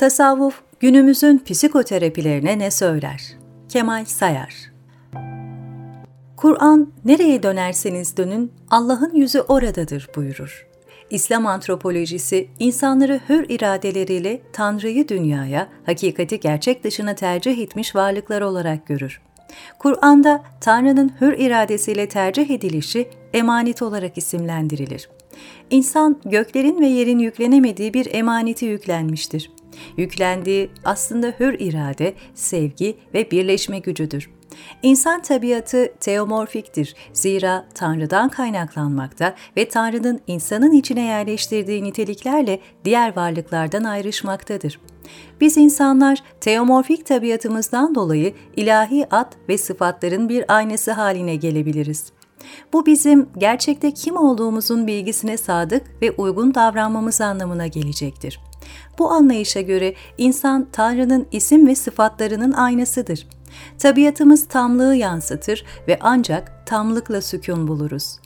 Tasavvuf günümüzün psikoterapilerine ne söyler? Kemal Sayar Kur'an nereye dönerseniz dönün Allah'ın yüzü oradadır buyurur. İslam antropolojisi insanları hür iradeleriyle Tanrı'yı dünyaya, hakikati gerçek dışına tercih etmiş varlıklar olarak görür. Kur'an'da Tanrı'nın hür iradesiyle tercih edilişi emanet olarak isimlendirilir. İnsan göklerin ve yerin yüklenemediği bir emaneti yüklenmiştir. Yüklendiği aslında hür irade, sevgi ve birleşme gücüdür. İnsan tabiatı teomorfiktir. Zira Tanrı'dan kaynaklanmakta ve Tanrı'nın insanın içine yerleştirdiği niteliklerle diğer varlıklardan ayrışmaktadır. Biz insanlar teomorfik tabiatımızdan dolayı ilahi ad ve sıfatların bir aynası haline gelebiliriz. Bu bizim gerçekte kim olduğumuzun bilgisine sadık ve uygun davranmamız anlamına gelecektir. Bu anlayışa göre insan Tanrı'nın isim ve sıfatlarının aynasıdır. Tabiatımız tamlığı yansıtır ve ancak tamlıkla sükun buluruz.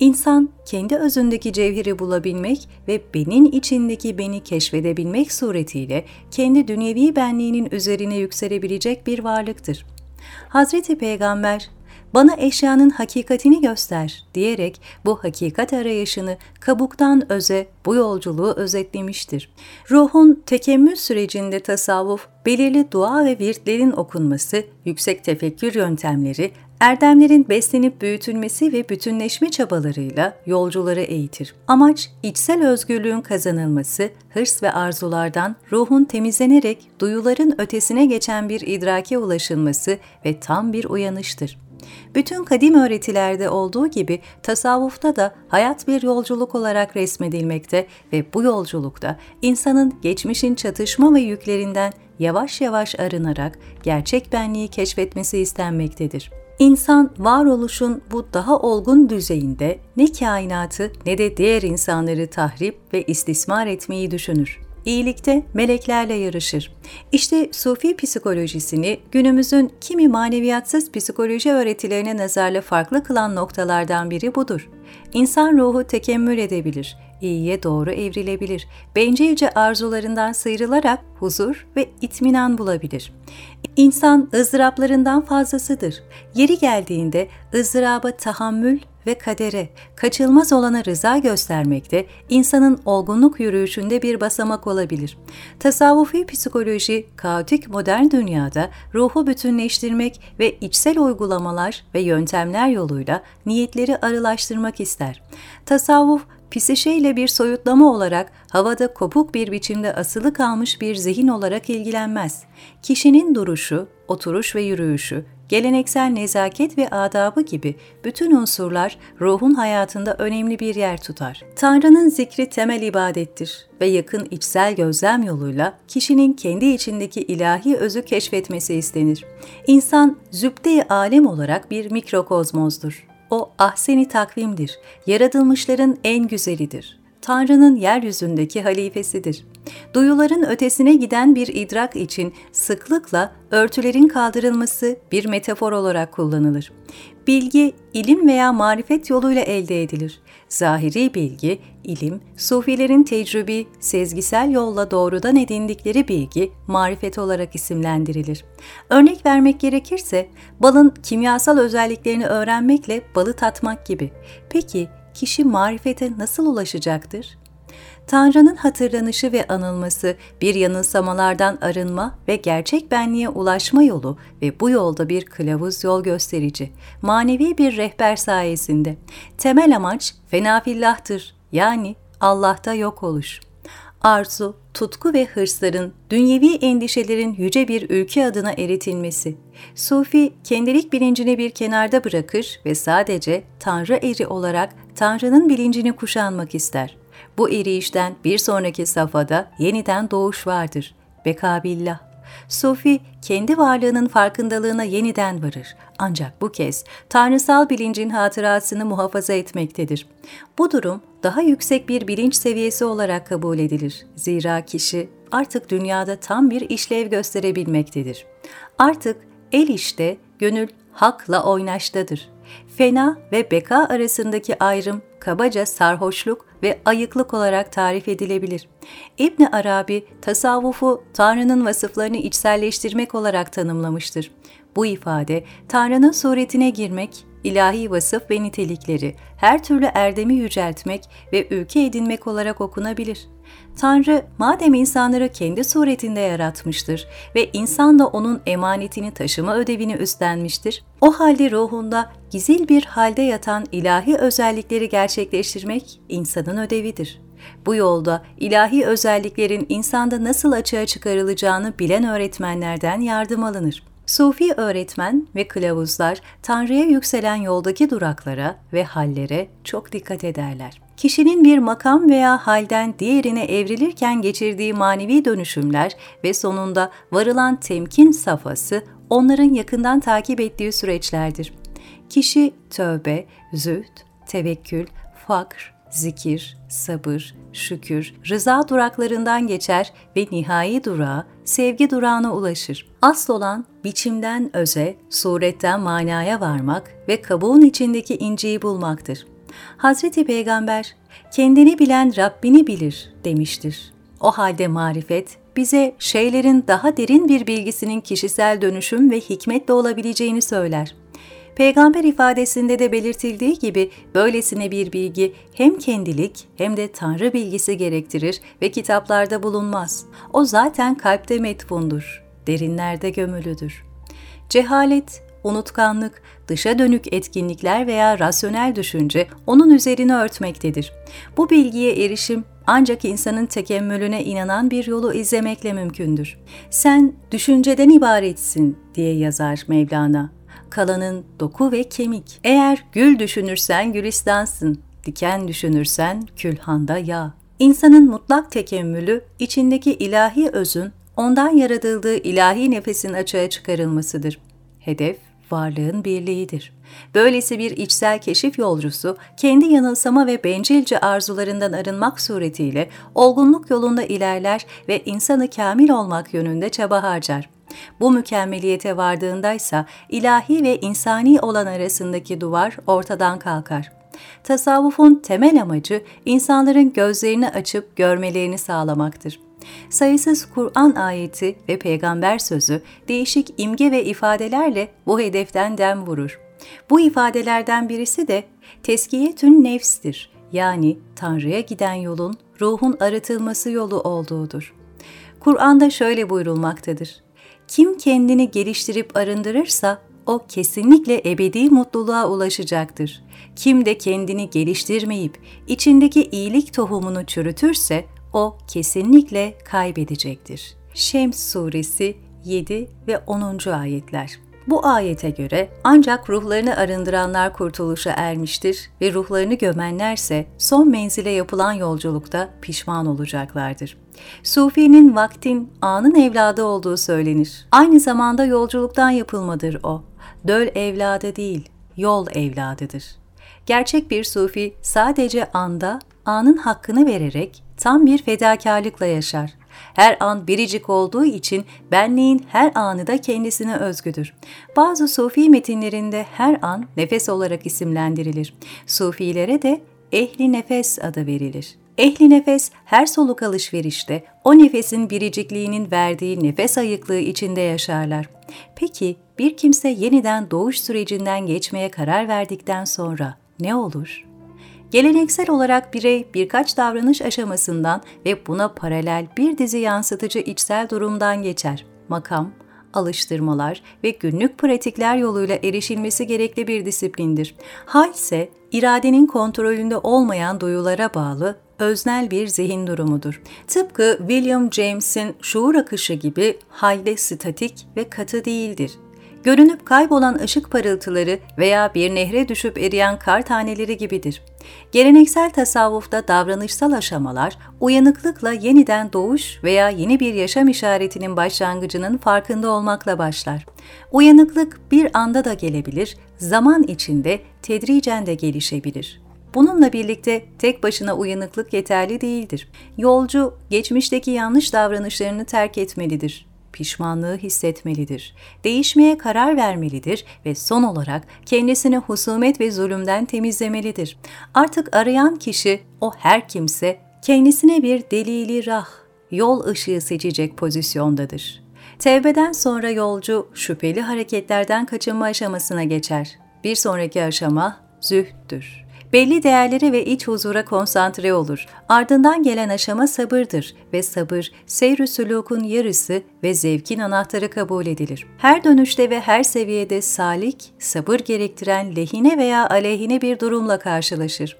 İnsan kendi özündeki cevheri bulabilmek ve benin içindeki beni keşfedebilmek suretiyle kendi dünyevi benliğinin üzerine yükselebilecek bir varlıktır. Hazreti Peygamber bana eşyanın hakikatini göster diyerek bu hakikat arayışını kabuktan öze bu yolculuğu özetlemiştir. Ruhun tekemmül sürecinde tasavvuf, belirli dua ve virtlerin okunması, yüksek tefekkür yöntemleri, erdemlerin beslenip büyütülmesi ve bütünleşme çabalarıyla yolcuları eğitir. Amaç, içsel özgürlüğün kazanılması, hırs ve arzulardan ruhun temizlenerek duyuların ötesine geçen bir idrake ulaşılması ve tam bir uyanıştır. Bütün kadim öğretilerde olduğu gibi tasavvufta da hayat bir yolculuk olarak resmedilmekte ve bu yolculukta insanın geçmişin çatışma ve yüklerinden yavaş yavaş arınarak gerçek benliği keşfetmesi istenmektedir. İnsan varoluşun bu daha olgun düzeyinde ne kainatı ne de diğer insanları tahrip ve istismar etmeyi düşünür iyilikte meleklerle yarışır. İşte Sufi psikolojisini günümüzün kimi maneviyatsız psikoloji öğretilerine nazarla farklı kılan noktalardan biri budur. İnsan ruhu tekemmül edebilir, iyiye doğru evrilebilir, bencilce arzularından sıyrılarak huzur ve itminan bulabilir. İnsan ızdıraplarından fazlasıdır. Yeri geldiğinde ızdıraba tahammül ve kadere, kaçılmaz olana rıza göstermekte insanın olgunluk yürüyüşünde bir basamak olabilir. Tasavvufi psikoloji, kaotik modern dünyada ruhu bütünleştirmek ve içsel uygulamalar ve yöntemler yoluyla niyetleri arılaştırmak ister. Tasavvuf, psişeyle bir soyutlama olarak havada kopuk bir biçimde asılı kalmış bir zihin olarak ilgilenmez. Kişinin duruşu, oturuş ve yürüyüşü, geleneksel nezaket ve adabı gibi bütün unsurlar ruhun hayatında önemli bir yer tutar. Tanrı'nın zikri temel ibadettir ve yakın içsel gözlem yoluyla kişinin kendi içindeki ilahi özü keşfetmesi istenir. İnsan zübde-i alem olarak bir mikrokozmozdur. O ahseni takvimdir, yaratılmışların en güzelidir. Tanrı'nın yeryüzündeki halifesidir. Duyuların ötesine giden bir idrak için sıklıkla örtülerin kaldırılması bir metafor olarak kullanılır. Bilgi, ilim veya marifet yoluyla elde edilir. Zahiri bilgi, ilim, sufilerin tecrübi, sezgisel yolla doğrudan edindikleri bilgi, marifet olarak isimlendirilir. Örnek vermek gerekirse, balın kimyasal özelliklerini öğrenmekle balı tatmak gibi. Peki, kişi marifete nasıl ulaşacaktır? Tanrı'nın hatırlanışı ve anılması, bir yanılsamalardan arınma ve gerçek benliğe ulaşma yolu ve bu yolda bir kılavuz yol gösterici, manevi bir rehber sayesinde. Temel amaç fenafillahtır, yani Allah'ta yok oluş. Arzu, tutku ve hırsların, dünyevi endişelerin yüce bir ülke adına eritilmesi. Sufi, kendilik bilincini bir kenarda bırakır ve sadece Tanrı eri olarak Tanrı'nın bilincini kuşanmak ister. Bu erişten bir sonraki safhada yeniden doğuş vardır. Bekabillah. Sufi kendi varlığının farkındalığına yeniden varır. Ancak bu kez tanrısal bilincin hatırasını muhafaza etmektedir. Bu durum daha yüksek bir bilinç seviyesi olarak kabul edilir. Zira kişi artık dünyada tam bir işlev gösterebilmektedir. Artık el işte, gönül hakla oynaştadır. Fena ve beka arasındaki ayrım kabaca sarhoşluk ve ayıklık olarak tarif edilebilir. İbni Arabi, tasavvufu Tanrı'nın vasıflarını içselleştirmek olarak tanımlamıştır. Bu ifade, Tanrı'nın suretine girmek, ilahi vasıf ve nitelikleri, her türlü erdemi yüceltmek ve ülke edinmek olarak okunabilir. Tanrı madem insanları kendi suretinde yaratmıştır ve insan da onun emanetini taşıma ödevini üstlenmiştir, o halde ruhunda gizil bir halde yatan ilahi özellikleri gerçekleştirmek insanın ödevidir. Bu yolda ilahi özelliklerin insanda nasıl açığa çıkarılacağını bilen öğretmenlerden yardım alınır. Sufi öğretmen ve kılavuzlar Tanrı'ya yükselen yoldaki duraklara ve hallere çok dikkat ederler. Kişinin bir makam veya halden diğerine evrilirken geçirdiği manevi dönüşümler ve sonunda varılan temkin safhası onların yakından takip ettiği süreçlerdir. Kişi tövbe, zühd, tevekkül, fakr, zikir, sabır, şükür, rıza duraklarından geçer ve nihai durağa, sevgi durağına ulaşır. Asıl olan biçimden öze, suretten manaya varmak ve kabuğun içindeki inciyi bulmaktır. Hazreti Peygamber, kendini bilen Rabbini bilir demiştir. O halde marifet, bize şeylerin daha derin bir bilgisinin kişisel dönüşüm ve hikmetle olabileceğini söyler. Peygamber ifadesinde de belirtildiği gibi böylesine bir bilgi hem kendilik hem de Tanrı bilgisi gerektirir ve kitaplarda bulunmaz. O zaten kalpte metfundur, derinlerde gömülüdür. Cehalet, unutkanlık, dışa dönük etkinlikler veya rasyonel düşünce onun üzerini örtmektedir. Bu bilgiye erişim ancak insanın tekemmülüne inanan bir yolu izlemekle mümkündür. Sen düşünceden ibaretsin diye yazar Mevlana kalanın doku ve kemik. Eğer gül düşünürsen gülistansın, diken düşünürsen külhanda yağ. İnsanın mutlak tekemmülü içindeki ilahi özün ondan yaratıldığı ilahi nefesin açığa çıkarılmasıdır. Hedef varlığın birliğidir. Böylesi bir içsel keşif yolcusu kendi yanılsama ve bencilce arzularından arınmak suretiyle olgunluk yolunda ilerler ve insanı kamil olmak yönünde çaba harcar. Bu mükemmeliyete vardığındaysa ilahi ve insani olan arasındaki duvar ortadan kalkar. Tasavvufun temel amacı insanların gözlerini açıp görmelerini sağlamaktır. Sayısız Kur'an ayeti ve peygamber sözü değişik imge ve ifadelerle bu hedeften dem vurur. Bu ifadelerden birisi de teskiyetün nefstir yani Tanrı'ya giden yolun ruhun arıtılması yolu olduğudur. Kur'an'da şöyle buyurulmaktadır. Kim kendini geliştirip arındırırsa o kesinlikle ebedi mutluluğa ulaşacaktır. Kim de kendini geliştirmeyip içindeki iyilik tohumunu çürütürse o kesinlikle kaybedecektir. Şems suresi 7 ve 10. ayetler. Bu ayete göre ancak ruhlarını arındıranlar kurtuluşa ermiştir ve ruhlarını gömenlerse son menzile yapılan yolculukta pişman olacaklardır. Sufi'nin vaktin anın evladı olduğu söylenir. Aynı zamanda yolculuktan yapılmadır o. Döl evladı değil, yol evladıdır. Gerçek bir sufi sadece anda, anın hakkını vererek tam bir fedakarlıkla yaşar. Her an biricik olduğu için benliğin her anı da kendisine özgüdür. Bazı sufi metinlerinde her an nefes olarak isimlendirilir. Sufilere de ehli nefes adı verilir. Ehli nefes her soluk alışverişte o nefesin biricikliğinin verdiği nefes ayıklığı içinde yaşarlar. Peki bir kimse yeniden doğuş sürecinden geçmeye karar verdikten sonra ne olur? Geleneksel olarak birey birkaç davranış aşamasından ve buna paralel bir dizi yansıtıcı içsel durumdan geçer. Makam, alıştırmalar ve günlük pratikler yoluyla erişilmesi gerekli bir disiplindir. Hal ise iradenin kontrolünde olmayan duyulara bağlı öznel bir zihin durumudur. Tıpkı William James'in şuur akışı gibi halde statik ve katı değildir görünüp kaybolan ışık parıltıları veya bir nehre düşüp eriyen kar taneleri gibidir. Geleneksel tasavvufta davranışsal aşamalar, uyanıklıkla yeniden doğuş veya yeni bir yaşam işaretinin başlangıcının farkında olmakla başlar. Uyanıklık bir anda da gelebilir, zaman içinde tedricen de gelişebilir. Bununla birlikte tek başına uyanıklık yeterli değildir. Yolcu, geçmişteki yanlış davranışlarını terk etmelidir pişmanlığı hissetmelidir. Değişmeye karar vermelidir ve son olarak kendisini husumet ve zulümden temizlemelidir. Artık arayan kişi, o her kimse, kendisine bir delili rah, yol ışığı seçecek pozisyondadır. Tevbeden sonra yolcu şüpheli hareketlerden kaçınma aşamasına geçer. Bir sonraki aşama zühttür. Belli değerlere ve iç huzura konsantre olur. Ardından gelen aşama sabırdır ve sabır, seyr-ü sülûkun yarısı ve zevkin anahtarı kabul edilir. Her dönüşte ve her seviyede salik, sabır gerektiren lehine veya aleyhine bir durumla karşılaşır.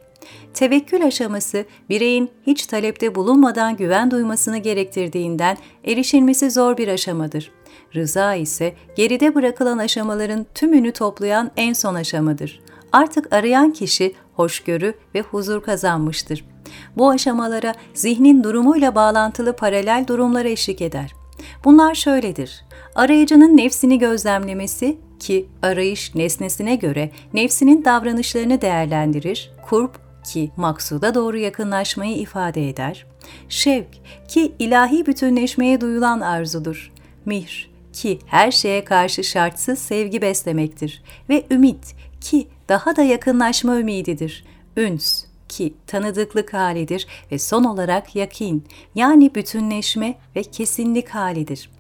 Tevekkül aşaması bireyin hiç talepte bulunmadan güven duymasını gerektirdiğinden erişilmesi zor bir aşamadır. Rıza ise geride bırakılan aşamaların tümünü toplayan en son aşamadır. Artık arayan kişi hoşgörü ve huzur kazanmıştır. Bu aşamalara zihnin durumuyla bağlantılı paralel durumlar eşlik eder. Bunlar şöyledir. Arayıcının nefsini gözlemlemesi ki arayış nesnesine göre nefsinin davranışlarını değerlendirir, kurp ki maksuda doğru yakınlaşmayı ifade eder, şevk ki ilahi bütünleşmeye duyulan arzudur, mihr ki her şeye karşı şartsız sevgi beslemektir ve ümit ki daha da yakınlaşma ümididir, üns ki tanıdıklık halidir ve son olarak yakin yani bütünleşme ve kesinlik halidir.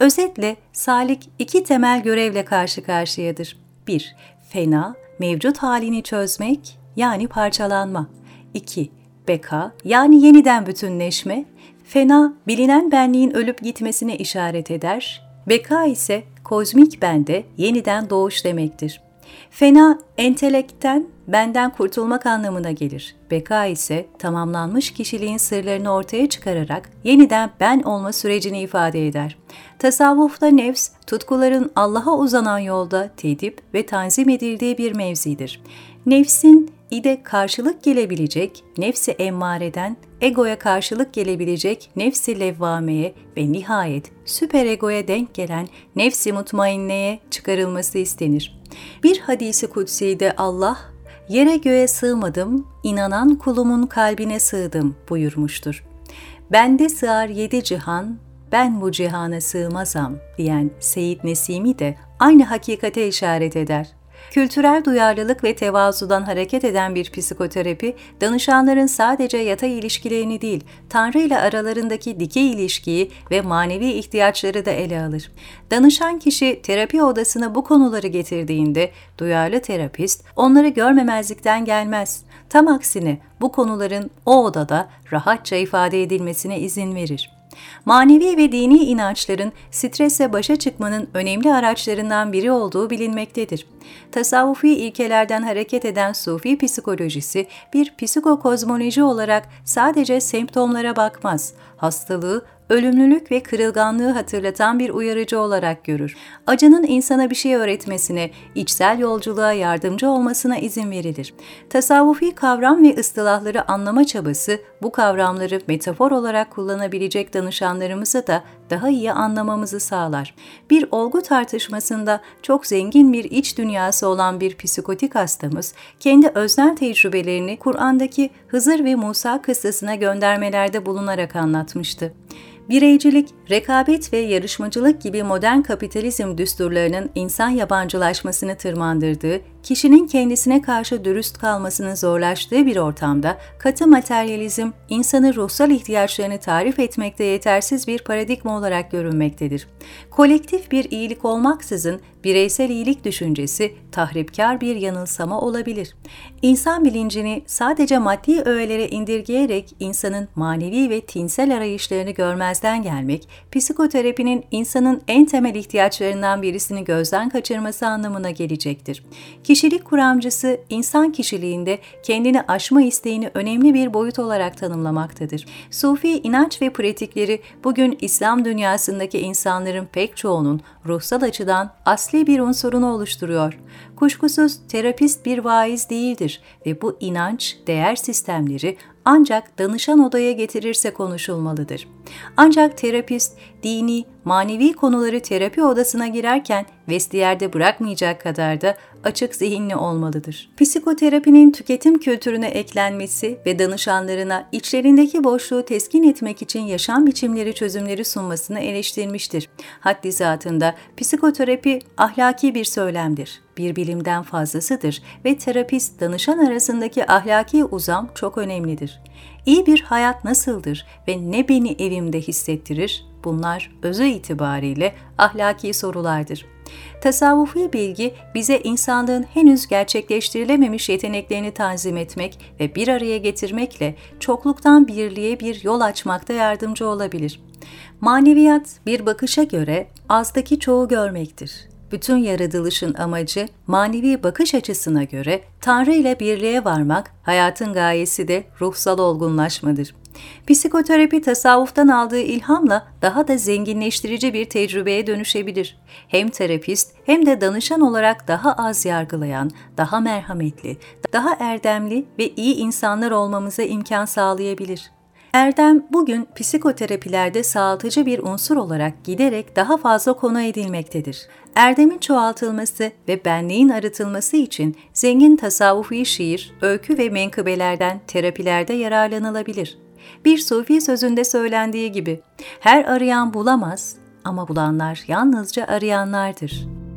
Özetle salik iki temel görevle karşı karşıyadır. 1. Fena, mevcut halini çözmek yani parçalanma. 2. Beka yani yeniden bütünleşme. Fena, bilinen benliğin ölüp gitmesine işaret eder. Beka ise kozmik bende yeniden doğuş demektir. Fena, entelekten, benden kurtulmak anlamına gelir. Beka ise tamamlanmış kişiliğin sırlarını ortaya çıkararak yeniden ben olma sürecini ifade eder. Tasavvufta nefs, tutkuların Allah'a uzanan yolda tedip ve tanzim edildiği bir mevzidir. Nefsin ide karşılık gelebilecek nefsi emmareden, egoya karşılık gelebilecek nefsi levvameye ve nihayet süper egoya denk gelen nefsi mutmainneye çıkarılması istenir. Bir hadisi kutsi'de Allah, yere göğe sığmadım, inanan kulumun kalbine sığdım buyurmuştur. Bende sığar yedi cihan, ben bu cihana sığmazam diyen Seyyid Nesimi de aynı hakikate işaret eder. Kültürel duyarlılık ve tevazudan hareket eden bir psikoterapi, danışanların sadece yatay ilişkilerini değil, Tanrı ile aralarındaki dikey ilişkiyi ve manevi ihtiyaçları da ele alır. Danışan kişi terapi odasına bu konuları getirdiğinde, duyarlı terapist onları görmemezlikten gelmez. Tam aksine bu konuların o odada rahatça ifade edilmesine izin verir. Manevi ve dini inançların stresle başa çıkmanın önemli araçlarından biri olduğu bilinmektedir. Tasavvufi ilkelerden hareket eden Sufi psikolojisi bir psikokozmoloji olarak sadece semptomlara bakmaz, hastalığı ölümlülük ve kırılganlığı hatırlatan bir uyarıcı olarak görür. Acının insana bir şey öğretmesine, içsel yolculuğa yardımcı olmasına izin verilir. Tasavvufi kavram ve ıstılahları anlama çabası bu kavramları metafor olarak kullanabilecek danışanlarımızı da daha iyi anlamamızı sağlar. Bir olgu tartışmasında çok zengin bir iç dünyası olan bir psikotik hastamız, kendi öznel tecrübelerini Kur'an'daki Hızır ve Musa kıssasına göndermelerde bulunarak anlatmıştı. Bireycilik, rekabet ve yarışmacılık gibi modern kapitalizm düsturlarının insan yabancılaşmasını tırmandırdığı, kişinin kendisine karşı dürüst kalmasını zorlaştığı bir ortamda katı materyalizm, insanın ruhsal ihtiyaçlarını tarif etmekte yetersiz bir paradigma olarak görünmektedir. Kolektif bir iyilik olmaksızın bireysel iyilik düşüncesi tahripkar bir yanılsama olabilir. İnsan bilincini sadece maddi öğelere indirgeyerek insanın manevi ve tinsel arayışlarını görmezden gelmek, psikoterapinin insanın en temel ihtiyaçlarından birisini gözden kaçırması anlamına gelecektir. Kişilik kuramcısı insan kişiliğinde kendini aşma isteğini önemli bir boyut olarak tanımlamaktadır. Sufi inanç ve pratikleri bugün İslam dünyasındaki insanların pek çoğunun ruhsal açıdan asli bir unsurunu oluşturuyor. Kuşkusuz terapist bir vaiz değildir ve bu inanç, değer sistemleri ancak danışan odaya getirirse konuşulmalıdır. Ancak terapist dini, manevi konuları terapi odasına girerken vestiyerde bırakmayacak kadar da açık zihinli olmalıdır. Psikoterapinin tüketim kültürüne eklenmesi ve danışanlarına içlerindeki boşluğu teskin etmek için yaşam biçimleri çözümleri sunmasını eleştirmiştir. Haddi zatında psikoterapi ahlaki bir söylemdir bir bilimden fazlasıdır ve terapist danışan arasındaki ahlaki uzam çok önemlidir. İyi bir hayat nasıldır ve ne beni evimde hissettirir? Bunlar özü itibariyle ahlaki sorulardır. Tasavvufi bilgi bize insanlığın henüz gerçekleştirilememiş yeteneklerini tanzim etmek ve bir araya getirmekle çokluktan birliğe bir yol açmakta yardımcı olabilir. Maneviyat bir bakışa göre azdaki çoğu görmektir bütün yaratılışın amacı manevi bakış açısına göre Tanrı ile birliğe varmak, hayatın gayesi de ruhsal olgunlaşmadır. Psikoterapi tasavvuftan aldığı ilhamla daha da zenginleştirici bir tecrübeye dönüşebilir. Hem terapist hem de danışan olarak daha az yargılayan, daha merhametli, daha erdemli ve iyi insanlar olmamıza imkan sağlayabilir. Erdem bugün psikoterapilerde sağaltıcı bir unsur olarak giderek daha fazla konu edilmektedir. Erdemin çoğaltılması ve benliğin arıtılması için zengin tasavvufi şiir, öykü ve menkıbelerden terapilerde yararlanılabilir. Bir sufi sözünde söylendiği gibi, her arayan bulamaz ama bulanlar yalnızca arayanlardır.''